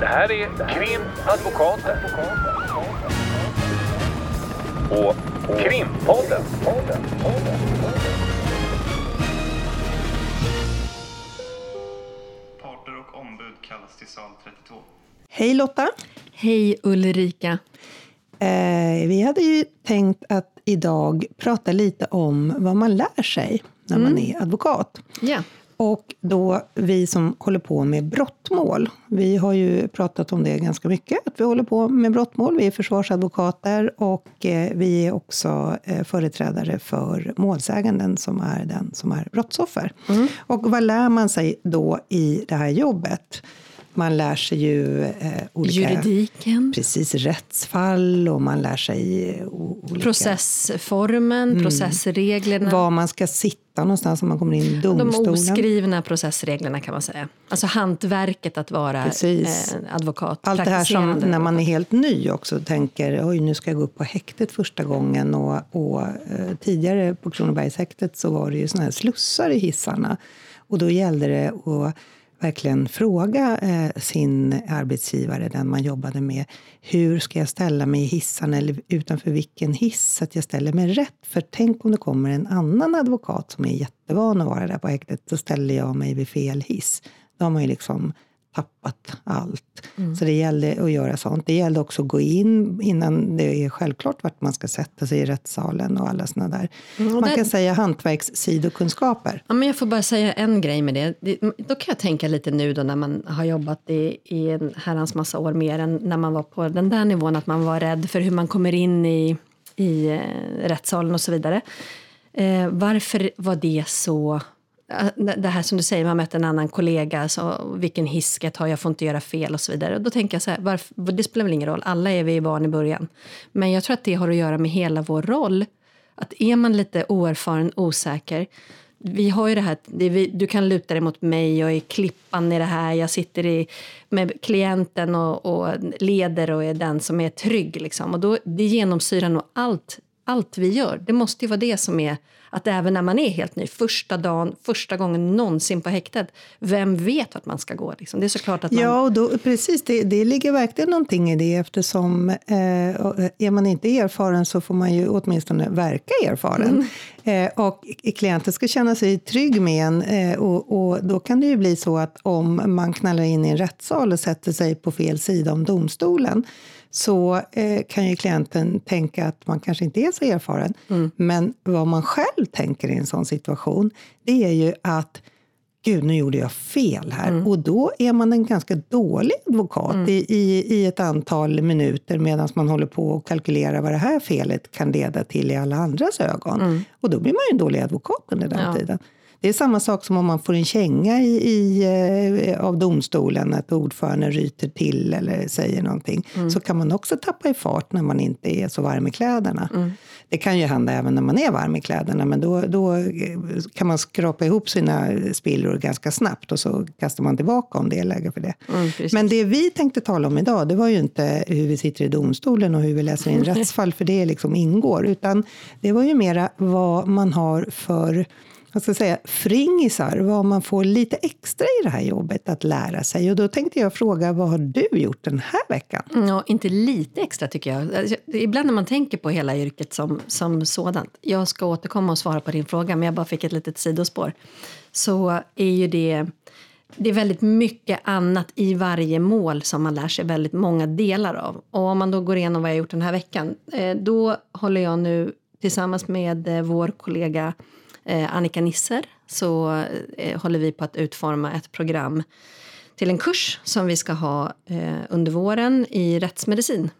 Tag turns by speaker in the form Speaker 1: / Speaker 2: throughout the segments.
Speaker 1: Det här är Krimadvokaten. Och Krimpodden.
Speaker 2: Parter och ombud kallas till sal 32.
Speaker 3: Hej Lotta!
Speaker 4: Hej Ulrika.
Speaker 3: Eh, vi hade ju tänkt att idag prata lite om vad man lär sig när man är advokat.
Speaker 4: Ja.
Speaker 3: Och då vi som håller på med brottmål. Vi har ju pratat om det ganska mycket, att vi håller på med brottmål. Vi är försvarsadvokater och eh, vi är också eh, företrädare för målsäganden som är den som är brottsoffer. Och vad lär man sig då i det här jobbet? Man lär sig ju eh, olika...
Speaker 4: Juridiken,
Speaker 3: Precis, rättsfall och man lär sig eh, olika...
Speaker 4: processformen, processreglerna.
Speaker 3: Var man ska sitta någonstans om man kommer in i
Speaker 4: de
Speaker 3: domstolen.
Speaker 4: oskrivna processreglerna kan man säga. Alltså hantverket att vara
Speaker 3: Precis.
Speaker 4: eh, advokat.
Speaker 3: Allt det här som när man är helt ny också tänker oj nu ska jag gå upp på häktet första gången. Och, och eh, tidigare på Kronobergshäktet så var det ju såna här slussar i hissarna. Och då gällde det att verkligen fråga eh, sin arbetsgivare, den man jobbade med, hur ska jag ställa mig i hissen eller utanför vilken hiss så att jag ställer mig rätt? För tänk om det kommer en annan advokat som är jättevan att vara där på häktet, så ställer jag mig vid fel hiss. Då har man ju liksom tappat allt. Så det gällde att göra sånt. Det gällde också att gå in innan det är självklart vart man ska sätta sig i rättssalen och alla såna där.
Speaker 4: Mm,
Speaker 3: man
Speaker 4: där-
Speaker 3: kan säga hantverkssidokunskaper.
Speaker 4: Ja, men jag får bara säga en grej med det. det. Då kan jag tänka lite nu då när man har jobbat i, i en herrans massa år mer än när man var på den där nivån, att man var rädd för hur man kommer in i, i eh, rättssalen och så vidare. Eh, varför var det så... Äh, det här som du säger, man möter en annan kollega, så vilken hiss ska jag ta, jag får inte göra fel och så vidare. Och då tänker jag så här, varför, det spelar väl ingen roll, alla är vi barn i början. Men jag tror att det har att göra med hela vår roll. Att är man lite oerfaren, osäker, vi har ju det här, det vi, du kan luta dig mot mig, jag är klippan i det här, jag sitter i, med klienten och, och leder och är den som är trygg. Liksom. Och då, det genomsyrar nog allt, allt vi gör. Det måste ju vara det som är, att även när man är helt ny, första dagen, första gången någonsin på häktet, vem vet vart man ska gå? Liksom. Det är såklart att man...
Speaker 3: Ja, och då, precis. Det, det ligger verkligen någonting i det eftersom eh, är man inte erfaren så får man ju åtminstone verka erfaren. Eh, och klienten ska känna sig trygg med en eh, och, och då kan det ju bli så att om man knallar in i en rättssal och sätter sig på fel sida om domstolen så eh, kan ju klienten tänka att man kanske inte är så erfaren. Men vad man själv tänker i en sån situation, det är ju att gud, nu gjorde jag fel här. Och då är man en ganska dålig advokat i, i, i ett antal minuter medan man håller på och kalkylerar vad det här felet kan leda till i alla andras ögon. Och då blir man ju en dålig advokat under den
Speaker 4: Ja.
Speaker 3: tiden. Det är samma sak som om man får en känga i, i, eh, av domstolen, att ordföranden ryter till eller säger någonting. Så kan man också tappa i fart när man inte är så varm i kläderna. Det kan ju hända även när man är varm i kläderna, men då, då eh, kan man skrapa ihop sina spillror ganska snabbt och så kastar man tillbaka om det är läge för det.
Speaker 4: Mm,
Speaker 3: men det vi tänkte tala om idag, det var ju inte hur vi sitter i domstolen och hur vi läser in rättsfall, för det liksom ingår, utan det var ju mera vad man har för vad ska jag säga, fringisar, vad man får lite extra i det här jobbet att lära sig. Och då tänkte jag fråga, vad har du gjort den här veckan?
Speaker 4: Ja, inte lite extra tycker jag. Alltså, ibland när man tänker på hela yrket som, som sådant. Jag ska återkomma och svara på din fråga, men jag bara fick ett litet sidospår. Så är ju det... Det är väldigt mycket annat i varje mål som man lär sig väldigt många delar av. Och om man då går igenom vad jag gjort den här veckan, eh, då håller jag nu tillsammans med eh, vår kollega Eh, Annika Nisser så eh, håller vi på att utforma ett program till en kurs som vi ska ha eh, under våren i rättsmedicin.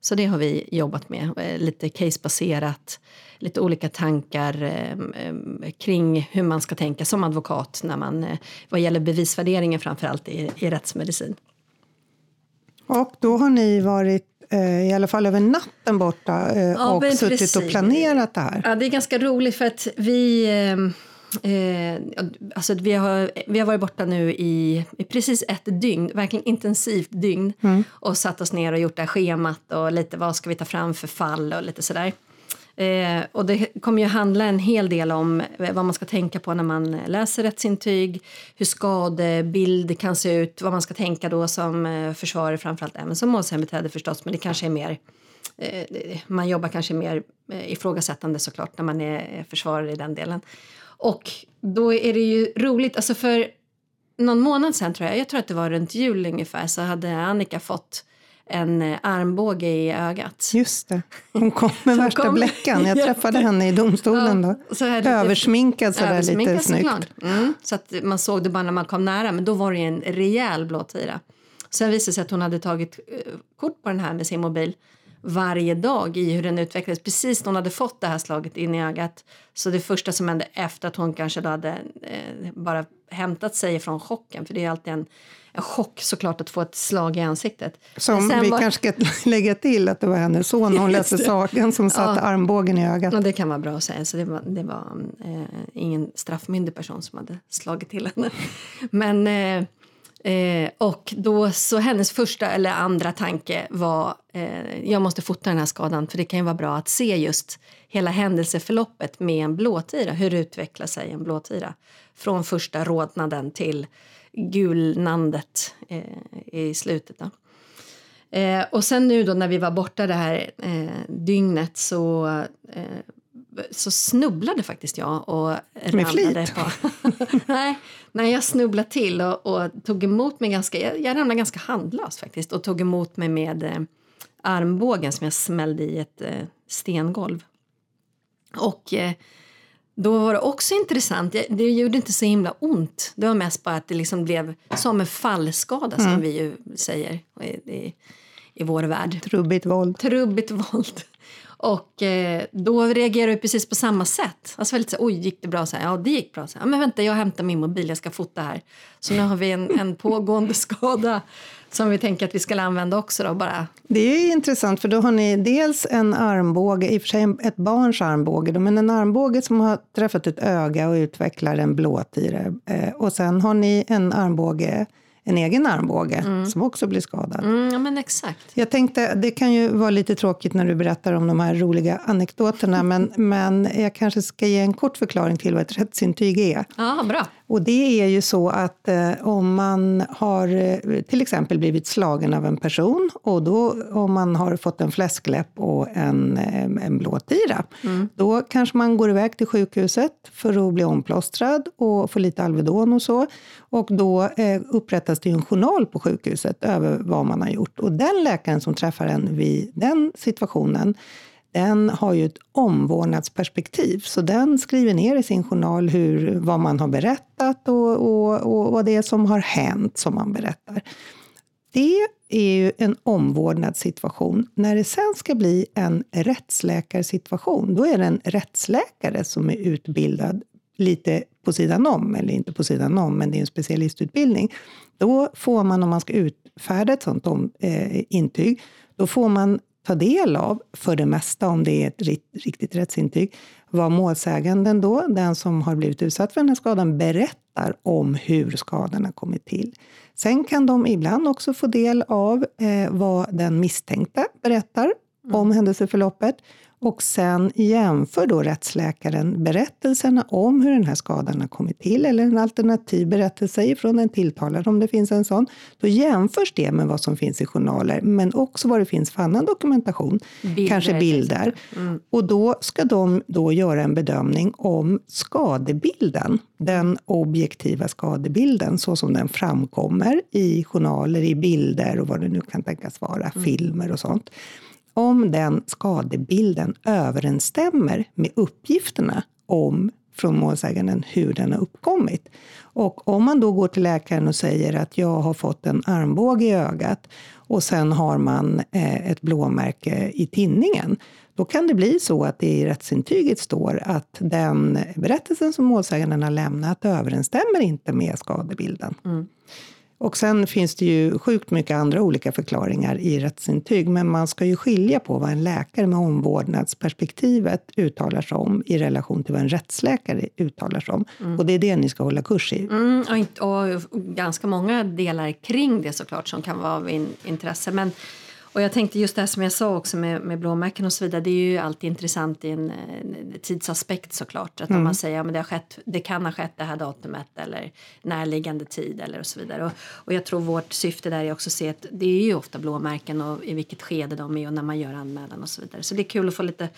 Speaker 4: Så det har vi jobbat med, lite casebaserat, lite olika tankar ehm, ehm, kring hur man ska tänka som advokat när man, vad gäller bevisvärderingen framför allt i, i rättsmedicin.
Speaker 3: Och då har ni varit i alla fall över natten borta eh,
Speaker 4: Ja,
Speaker 3: och suttit
Speaker 4: precis.
Speaker 3: och planerat det här.
Speaker 4: Ja, det är ganska roligt för att vi... Eh, eh, alltså vi, har, vi har varit borta nu i, i precis ett dygn, verkligen intensivt dygn och satt oss ner och gjort det här schemat och lite vad ska vi ta fram för fall och lite sådär. Eh, och det kommer ju handla en hel del om eh, vad man ska tänka på när man läser rättsintyg, hur skadebild kan se ut, vad man ska tänka då som eh, försvarare, framförallt även som målsägandebiträde förstås, men det kanske är mer eh, man jobbar kanske mer eh, ifrågasättande såklart när man är försvarare i den delen. Och då är det ju roligt, alltså för någon månad sen tror jag, jag tror att det var runt jul ungefär, så hade Annika fått en eh, armbåge i ögat.
Speaker 3: Just det. Hon kom med värsta
Speaker 4: kom-
Speaker 3: bläckan. Jag träffade henne i domstolen
Speaker 4: Ja,
Speaker 3: då.
Speaker 4: så här
Speaker 3: Översminkad sådär
Speaker 4: Översminkad
Speaker 3: lite snyggt.
Speaker 4: Mm, så att man såg det bara när man kom nära, men då var det ju en rejäl blåtira. Sen visade det sig att hon hade tagit eh, kort på den här med sin mobil varje dag i hur den utvecklades. Precis när hon hade fått det här slaget in i ögat. Så det första som hände efter att hon kanske då hade eh, bara hämtat sig från chocken, för det är alltid en, en chock såklart att få ett slag i ansiktet.
Speaker 3: Som vi
Speaker 4: var-
Speaker 3: kanske ska lägga till att det var hennes son hon läste sagan som satte armbågen i ögat.
Speaker 4: Ja, det kan vara bra att säga. Så det var, det var eh, ingen straffmyndig person som hade slagit till henne. Men, eh, eh, och då så hennes första eller andra tanke var eh, jag måste fota den här skadan för det kan ju vara bra att se just hela händelseförloppet med en blåtira. Hur utvecklar sig en blåtira? Från första rodnaden till gulnandet eh, i slutet. Då. Eh, och sen nu då när vi var borta det här eh, dygnet så, eh, så snubblade faktiskt jag och
Speaker 3: Med
Speaker 4: ramlade
Speaker 3: flit?
Speaker 4: på... nej, nej, jag snubblade till och, och tog emot mig ganska... Jag, jag ramlade ganska handlöst faktiskt och tog emot mig med eh, armbågen som jag smällde i ett eh, stengolv. Och då var det också intressant. Det- gjorde inte så himla ont. Det var mest bara att det liksom blev som en fallskada som vi ju säger i, i, vår värld.
Speaker 3: Trubbigt våld.
Speaker 4: Trubbigt våld. Och eh, då reagerade jag precis på samma sätt. Alltså väldigt så oj gick det bra? Så här, ja det gick bra. Så här, men vänta jag hämtar min mobil, jag ska fota här. Så nu har vi en, en pågående skada som vi tänker att vi ska använda också då bara.
Speaker 3: Det är intressant för då har ni dels en armbåge, i och för sig ett barns armbåge, men en armbåge som har träffat ett öga och utvecklar en blåtira. Eh, och sen har ni en armbåge, en egen armbåge som också blir skadad.
Speaker 4: Mm, ja men exakt.
Speaker 3: Jag tänkte, det kan ju vara lite tråkigt när du berättar om de här roliga anekdoterna, men, men jag kanske ska ge en kort förklaring till vad ett rättsintyg är.
Speaker 4: Ja bra.
Speaker 3: Och det är ju så att eh, om man har eh, till exempel blivit slagen av en person och då om man har fått en fläskläpp och en, eh, en blåtira, då kanske man går iväg till sjukhuset för att bli omplåstrad och få lite Alvedon och så. Och då eh, upprättas det en journal på sjukhuset över vad man har gjort. Och den läkaren som träffar en vid den situationen den har ju ett omvårdnadsperspektiv. Så den skriver ner i sin journal hur, vad man har berättat och, och, och vad det är som har hänt som man berättar. Det är ju en omvårdnadssituation. När det sen ska bli en rättsläkarsituation, då är det en rättsläkare som är utbildad lite på sidan om, eller inte på sidan om, men det är en specialistutbildning. Då får man, om man ska utfärda ett sånt om, eh, intyg, då får man ta del av, för det mesta om det är ett ri- riktigt rättsintyg, vad målsäganden då, den som har blivit utsatt för den här skadan, berättar om hur skadan har kommit till. Sen kan de ibland också få del av eh, vad den misstänkta berättar om händelseförloppet. Och sen jämför då rättsläkaren berättelserna om hur den här skadan har kommit till, eller en alternativ berättelse från den tilltalade om det finns en sån. Då jämförs det med vad som finns i journaler, men också vad det finns för annan dokumentation,
Speaker 4: Bilder,
Speaker 3: kanske bilder. Och då ska de då göra en bedömning om skadebilden, den objektiva skadebilden, så som den framkommer i journaler, i bilder och vad det nu kan tänkas vara, filmer och sånt om den skadebilden överensstämmer med uppgifterna om från målsäganden hur den har uppkommit. Och om man då går till läkaren och säger att jag har fått en armbåge i ögat och sen har man eh, ett blåmärke i tinningen, då kan det bli så att det i rättsintyget står att den berättelsen som målsäganden har lämnat överensstämmer inte med skadebilden. Mm. Och sen finns det ju sjukt mycket andra olika förklaringar i rättsintyg, men man ska ju skilja på vad en läkare med omvårdnadsperspektivet uttalar sig om i relation till vad en rättsläkare uttalar sig om. Och det är det ni ska hålla kurs i.
Speaker 4: Mm, och, och ganska många delar kring det såklart som kan vara av in, intresse. Men Och jag tänkte just det här som jag sa också med, med blåmärken och så vidare. Det är ju alltid intressant i en, en tidsaspekt såklart. Att
Speaker 3: Mm.
Speaker 4: om man säger att ja, det, har skett, det kan ha skett det här datumet eller närliggande tid eller och så vidare. Och, och jag tror vårt syfte där är också att se att det är ju ofta blåmärken och i vilket skede de är och när man gör anmälan och så vidare. Så det är kul att få lite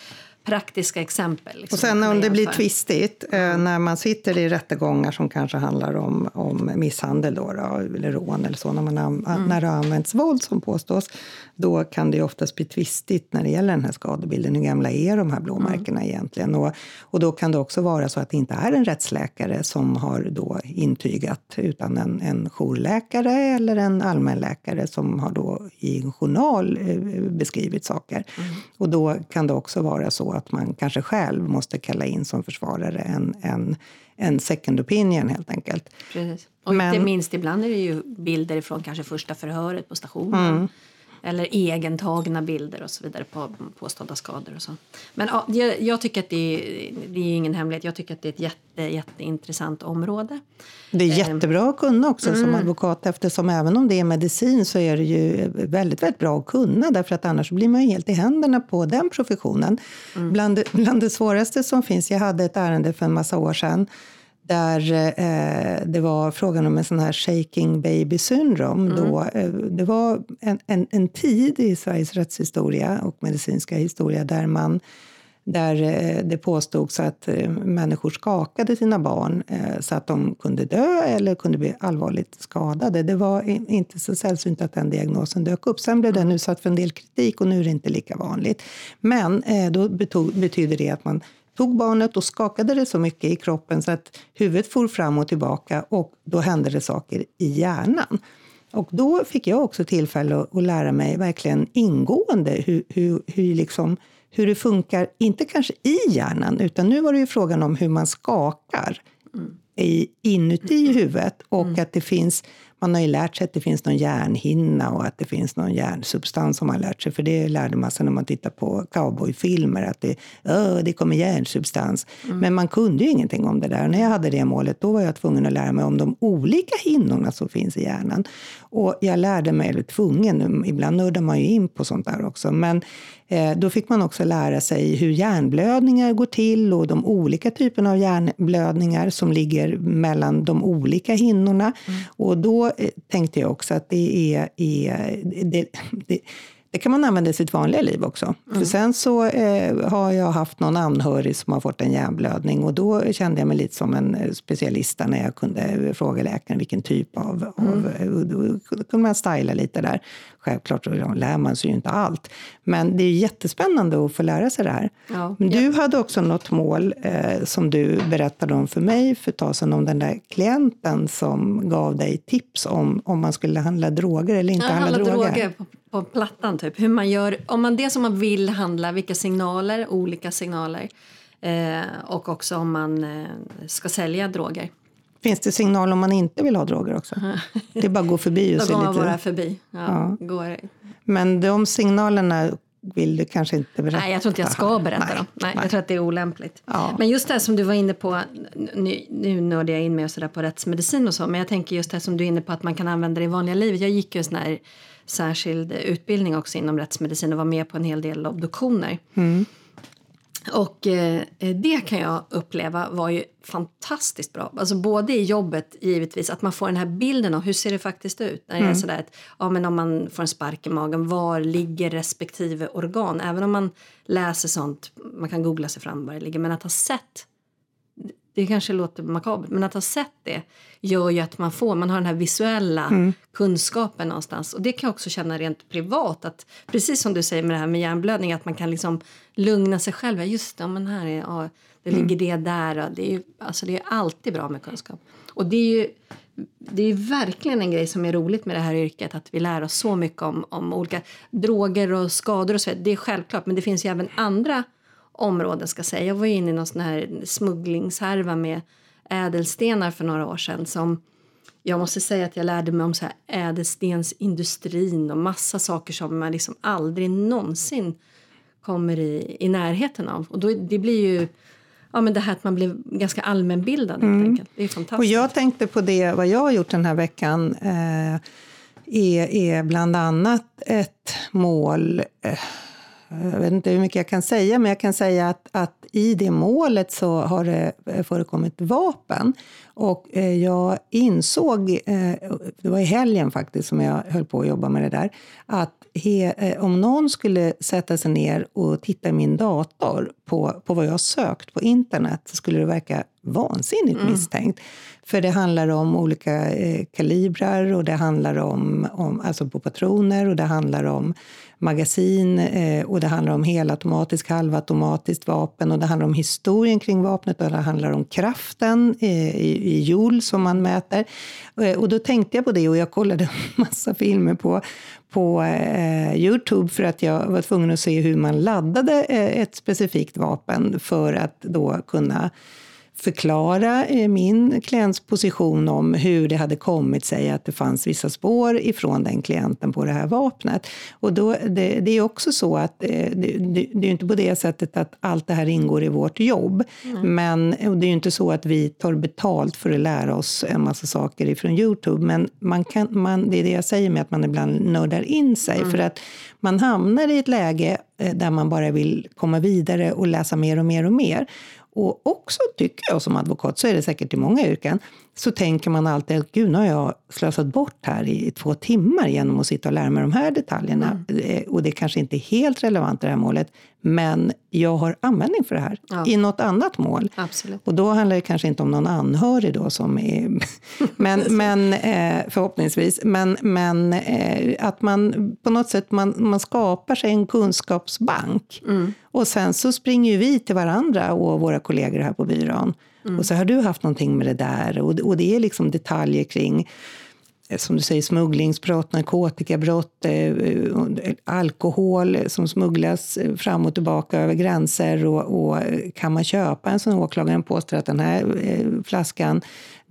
Speaker 4: praktiska exempel. Liksom,
Speaker 3: Och sen om det blir tvistigt, eh, när man sitter i rättegångar som kanske handlar om, om misshandel då, då, eller rån eller så, när, man an, när det har använts våld som påstås, då kan det ju oftast bli tvistigt när det gäller den här skadebilden. Hur gamla är de här blåmärkena egentligen? Och, och då kan det också vara så att det inte är en rättsläkare som har då intygat, utan en, en jourläkare eller en allmänläkare som har då i en journal eh, beskrivit saker. Och då kan det också vara så att man kanske själv måste kalla in som försvarare en, en, en second opinion helt enkelt.
Speaker 4: Precis. Och
Speaker 3: Men-
Speaker 4: inte minst ibland är det ju bilder från kanske första förhöret på stationen.
Speaker 3: Mm.
Speaker 4: Eller egentagna bilder och så vidare på påstådda skador och så. Men ja, jag, jag tycker att det är, det är ingen hemlighet. Jag tycker att det är ett jätte, jätteintressant område.
Speaker 3: Det är jättebra att kunna också som advokat eftersom även om det är medicin så är det ju väldigt, väldigt bra att kunna därför att annars blir man ju helt i händerna på den professionen. Bland, det- bland det svåraste som finns, jag hade ett ärende för en massa år sedan där eh, det var frågan om en sån här shaking baby syndrome. Då, eh, det var en, en, en tid i Sveriges rättshistoria och medicinska historia där man där eh, det påstods att eh, människor skakade sina barn eh, så att de kunde dö eller kunde bli allvarligt skadade. Det var i- inte så sällsynt att den diagnosen dök upp. Sen blev den utsatt för en del kritik och nu är det inte lika vanligt. Men eh, då betog, betyder det att man tog barnet och skakade det så mycket i kroppen så att huvudet for fram och tillbaka och då hände det saker i hjärnan. Och då fick jag också tillfälle att, lära mig verkligen ingående hur, hur, hur, liksom, hur det funkar, inte kanske i hjärnan, utan nu var det ju frågan om hur man skakar mm i, inuti huvudet och att det finns man har ju lärt sig att det finns någon hjärnhinna och att det finns någon hjärnsubstans som man lärt sig. För det lärde man sig när man tittar på cowboyfilmer, att det, "Åh, det kommer hjärnsubstans. Men man kunde ju ingenting om det där. Och när jag hade det målet, då var jag tvungen att lära mig om de olika hinnorna som finns i hjärnan. Och jag lärde mig, eller tvungen, ibland nördar man ju in på sånt där också, men eh, då fick man också lära sig hur hjärnblödningar går till och de olika typerna av hjärnblödningar som ligger mellan de olika hinnorna. Och då eh, tänkte jag också att det är, är det, det, det kan man använda i sitt vanliga liv också. För sen så eh, har jag haft någon anhörig som har fått en hjärnblödning och då kände jag mig lite som en eh, specialist när jag kunde fråga läkaren vilken typ av... av eh, då kunde man styla lite där. Självklart lär man sig ju inte allt. Men det är jättespännande att få lära sig det här.
Speaker 4: Ja,
Speaker 3: du hade också något mål eh, som du berättade om för mig för ett tag sedan om den där klienten som gav dig tips om om man skulle handla droger eller inte
Speaker 4: Ja,
Speaker 3: handla
Speaker 4: handla
Speaker 3: droger.
Speaker 4: droger på, plattan, typ. Hur man gör, om man det som man vill handla, vilka signaler, olika signaler. Eh, och också om man eh, ska sälja droger.
Speaker 3: Finns det signal om man inte vill ha droger också? Det är bara att gå förbi och
Speaker 4: Då
Speaker 3: se
Speaker 4: går man
Speaker 3: lite.
Speaker 4: bara förbi. Ja, Går,
Speaker 3: Men de signalerna vill du kanske inte berätta?
Speaker 4: nej, jag tror inte jag ska berätta
Speaker 3: Nej,
Speaker 4: dem. Nej,
Speaker 3: nej.
Speaker 4: Jag tror att det är olämpligt.
Speaker 3: Ja.
Speaker 4: Men just det här som du var inne på, nu, nu nördar jag in mig och så där på rättsmedicin och så, men jag tänker just det här som du är inne på att man kan använda det i vanliga livet. Jag gick ju en sån här särskild utbildning också inom rättsmedicin och var med på en hel del obduktioner. Och eh, det kan jag uppleva var ju fantastiskt bra. Alltså både i jobbet givetvis, att man får den här bilden av hur ser det faktiskt ut. När det är sådär att, ja men om man får en spark i magen, var ligger respektive organ? Även om man läser sånt, man kan googla sig fram var det ligger, men att ha sett det kanske låter makabert, men att ha sett det gör ju att man får, man har den här visuella kunskapen någonstans. Och det kan jag också känna rent privat, att precis som du säger med det här med hjärnblödning, att man kan liksom lugna sig själv. Just det, men här är, ja, det ligger det där. Och det, är ju, alltså det är alltid bra med kunskap. Och det är ju det är verkligen en grej som är roligt med det här yrket, att vi lär oss så mycket om, om olika droger och skador och så vidare. Det är självklart, men det finns ju även andra områden ska säga. Jag var ju inne i någon sån här smugglingshärva med ädelstenar för några år sedan som jag måste säga att jag lärde mig om så här ädelstensindustrin och massa saker som man liksom aldrig någonsin kommer i, i närheten av. Och då, det blir ju ja, men det här att man blir ganska allmänbildad helt enkelt. Det är fantastiskt.
Speaker 3: Och jag tänkte på det, vad jag har gjort den här veckan. Eh, är, är bland annat ett mål eh, jag vet inte hur mycket jag kan säga, men jag kan säga att, att i det målet så har det förekommit vapen. Och eh, jag insåg, eh, det var i helgen faktiskt som jag höll på att jobba med det där, att he, eh, om någon skulle sätta sig ner och titta i min dator på, på vad jag har sökt på internet så skulle det verka vansinnigt mm. misstänkt. För det handlar om olika eh, kalibrar och det handlar om, om alltså på patroner och det handlar om magasin eh, och det handlar om helautomatiskt, halvautomatiskt vapen och det handlar om historien kring vapnet och det handlar om kraften eh, i, i joule som man mäter. Eh, och då tänkte jag på det och jag kollade massa filmer på, på eh, Youtube för att jag var tvungen att se hur man laddade eh, ett specifikt vapen för att då kunna förklara eh, min klients position om hur det hade kommit sig att det fanns vissa spår ifrån den klienten på det här vapnet. Och då, det, det är också så att eh, det, det, det är inte på det sättet att allt det här ingår i vårt jobb. Mm. Men det är ju inte så att vi tar betalt för att lära oss en massa saker ifrån Youtube. Men man kan, man, det är det jag säger med att man ibland nördar in sig. Mm. För att man hamnar i ett läge eh, där man bara vill komma vidare och läsa mer och mer och mer. Och också tycker jag som advokat, så är det säkert i många yrken, så tänker man alltid att gud, nu har jag slösat bort här i två timmar genom att sitta och lära mig de här detaljerna. Mm. Eh, och det kanske inte är helt relevant i det här målet, men jag har användning för det här ja. i något annat mål.
Speaker 4: Absolut.
Speaker 3: Och då handlar det kanske inte om någon anhörig då som är... men, men eh, förhoppningsvis. Men, men eh, att man på något sätt man, man skapar sig en kunskapsbank. Mm. Och sen så springer vi till varandra och våra kollegor här på byrån Mm. Och så har du haft någonting med det där. Och, och det är liksom detaljer kring eh, som du säger, smugglingsbrott, narkotikabrott, eh, eh alkohol som smugglas eh, fram och tillbaka över gränser. Och, och kan man köpa en sån åklagaren påstår att den här eh, flaskan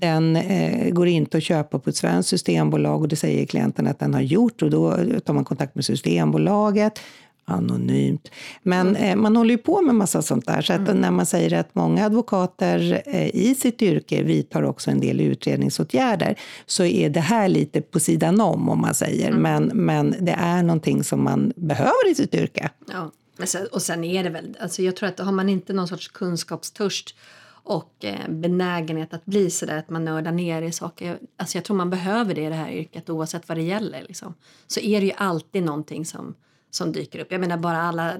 Speaker 3: den eh, går inte att köpa på ett svenskt systembolag och det säger klienten att den har gjort och då tar man kontakt med Systembolaget anonymt. Men mm. eh, man håller ju på med massa sånt där. Så att mm. när man säger att många advokater eh, i sitt yrke vidtar också en del utredningsåtgärder så är det här lite på sidan om, om man säger. Mm. Men, men det är någonting som man behöver i sitt yrke.
Speaker 4: Ja, sen, och sen är det väl, alltså jag tror att har man inte någon sorts kunskapstörst och eh, benägenhet att bli så där att man nördar ner i saker. Alltså jag tror man behöver det i det här yrket oavsett vad det gäller. Liksom. Så är det ju alltid någonting som som dyker upp. Jag menar bara alla,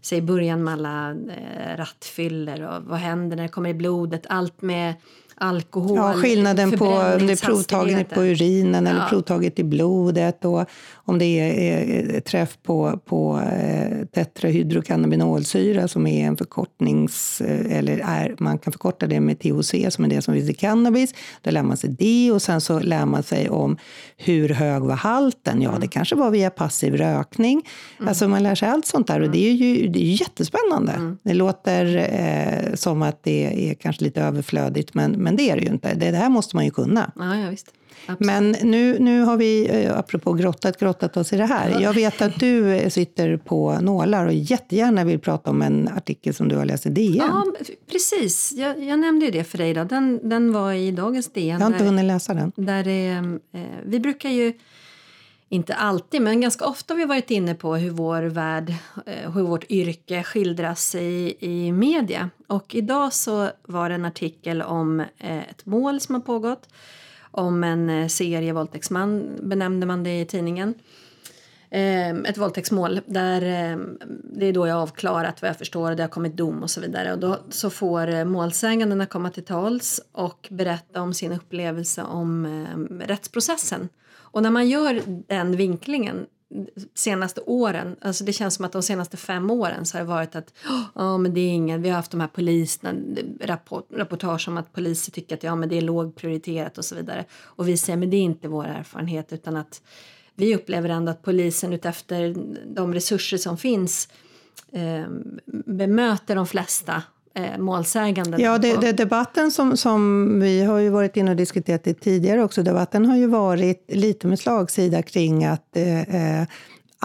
Speaker 4: säg början med alla eh, rattfyller och vad händer när det kommer i blodet. Allt med alkohol.
Speaker 3: Ja, skillnaden på om det är provtaget på urinen eller ja. provtaget i blodet och om det är, träff på, på eh, tetrahydrokannabinolsyra som är en förkortnings... Eh, eller är, man kan förkorta det med THC som är det som finns i cannabis. Då lär man sig det och sen så lär man sig om hur hög var halten. Ja, mm. det kanske var via passiv rökning. Mm. Alltså man lär sig allt sånt där och det är ju det är jättespännande. Mm. Det låter eh, som att det är kanske lite överflödigt men, men det är det ju inte. Det, det här måste man ju kunna.
Speaker 4: Ja, ja, visst.
Speaker 3: Men nu, nu har vi, eh, apropå grottat, grottat oss i det här. Jag vet att du sitter på nålar och jättegärna vill prata om en artikel som du har läst i DN.
Speaker 4: Ja, precis. Jag, jag nämnde ju det för dig. Då. Den, den var i dagens DN.
Speaker 3: Jag har inte där, hunnit läsa den.
Speaker 4: Där eh, vi brukar ju inte alltid, men ganska ofta har vi varit inne på hur vår värld, eh, hur vårt yrke skildras i, i media. Och idag så var det en artikel om eh, ett mål som har pågått om en eh, serie serievåldtäktsman, benämnde man det i tidningen. Ett våldtäktsmål där det är då jag avklarat vad jag förstår och det har kommit dom och så vidare. Och då så får målsägandena komma till tals och berätta om sin upplevelse om rättsprocessen. Och när man gör den vinklingen senaste åren, alltså det känns som att de senaste fem åren så har det varit att ja men det är ingen, vi har haft de här poliserna, rapport, rapportage om att poliser tycker att ja men det är lågprioriterat och så vidare. Och vi säger men det är inte vår erfarenhet utan att vi upplever ändå att polisen utefter de resurser som finns eh, bemöter de flesta eh, målsäganden.
Speaker 3: Ja, det, det, debatten som, som vi har ju varit inne och diskuterat det tidigare också, debatten har ju varit lite med slagsida kring att eh, eh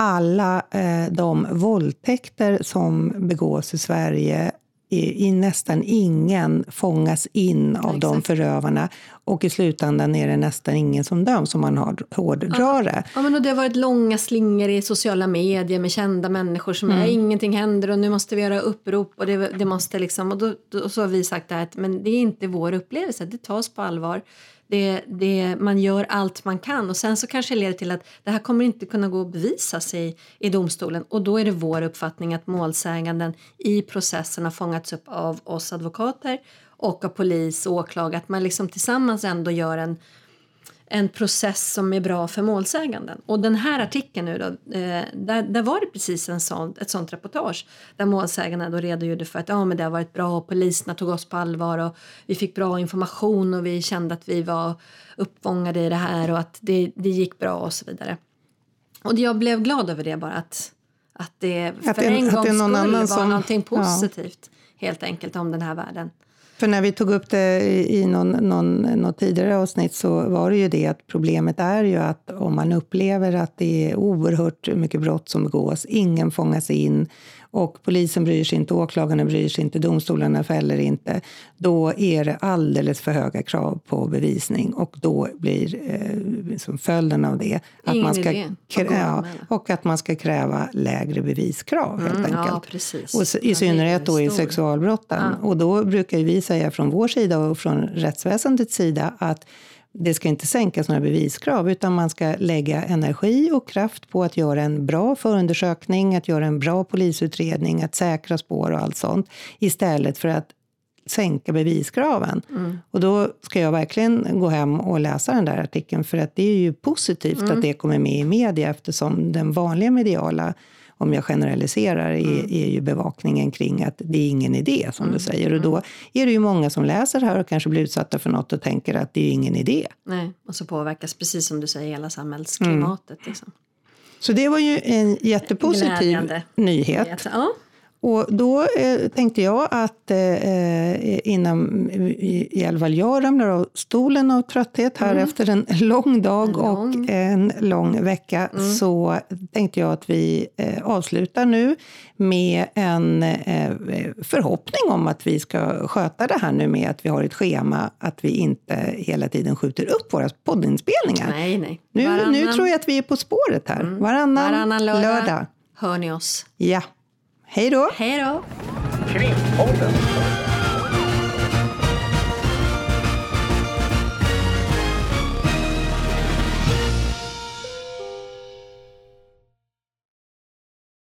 Speaker 3: alla eh, de våldtäkter som begås i Sverige i, i nästan ingen fångas in av ja, de förövarna och i slutändan är det nästan ingen som döms om man har hårdrar det.
Speaker 4: Ja, men och det har varit långa slingor i sociala medier med kända människor som mm. är ingenting händer och nu måste vi göra upprop och det, det måste liksom och då, då, så har vi sagt att men det är inte vår upplevelse, det tas på allvar. Det, det, man gör allt man kan och sen så kanske det leder till att det här kommer inte kunna gå att bevisa sig i domstolen och då är det vår uppfattning att målsäganden i processen har fångats upp av oss advokater och av polis och åklagare att man liksom tillsammans ändå gör en en process som är bra för målsäganden. Och den här artikeln nu då, eh, där, där var det precis en sån, ett sånt reportage där målsäganden då redogjorde för att ja, men det har varit bra och poliserna tog oss på allvar och vi fick bra information och vi kände att vi var uppfångade i det här och att det, det gick bra och så vidare. Och jag blev glad över det bara att, att det för att det, en gångs skull var som, någonting positivt ja. helt enkelt om den här världen.
Speaker 3: För när vi tog upp det i någon, någon, något tidigare avsnitt så var det ju det att problemet är ju att om man upplever att det är oerhört mycket brott som begås, ingen fångas in, och polisen bryr sig inte, åklagarna bryr sig inte, domstolarna fäller inte, då är det alldeles för höga krav på bevisning och då blir eh, liksom följden av det
Speaker 4: att man ska
Speaker 3: ja, och att man ska kräva lägre beviskrav helt mm, enkelt. Ja, och i synnerhet då i sexualbrotten. Ja. Och då brukar vi säga från vår sida och från rättsväsendets sida att det ska inte sänkas några beviskrav utan man ska lägga energi och kraft på att göra en bra förundersökning, att göra en bra polisutredning, att säkra spår och allt sånt istället för att sänka beviskraven. Mm. Och då ska jag verkligen gå hem och läsa den där artikeln för att det är ju positivt mm. att det kommer med i media eftersom den vanliga mediala om jag generaliserar, är, mm. är ju bevakningen kring att det är ingen idé, som mm. du säger. Och då mm. är det ju många som läser här och kanske blir utsatta för något och tänker att det är ingen idé.
Speaker 4: Nej, och så påverkas, precis som du säger, hela samhällsklimatet. Mm. Liksom.
Speaker 3: Så det var ju en jättepositiv Glädjande. nyhet. Ja. Och då eh, tänkte jag att eh, innan i, i alla fall jag ramlar av stolen av trötthet här mm. efter en lång dag en lång. och en lång vecka mm. så tänkte jag att vi eh, avslutar nu med en eh, förhoppning om att vi ska sköta det här nu med att vi har ett schema, att vi inte hela tiden skjuter upp våra poddinspelningar.
Speaker 4: Nej, nej.
Speaker 3: Nu, nu tror jag att vi är på spåret här. Mm. Varannan, Varannan lördag. lördag
Speaker 4: hör ni oss.
Speaker 3: Ja. Hej då!
Speaker 4: Hej då!
Speaker 1: Krimpodden.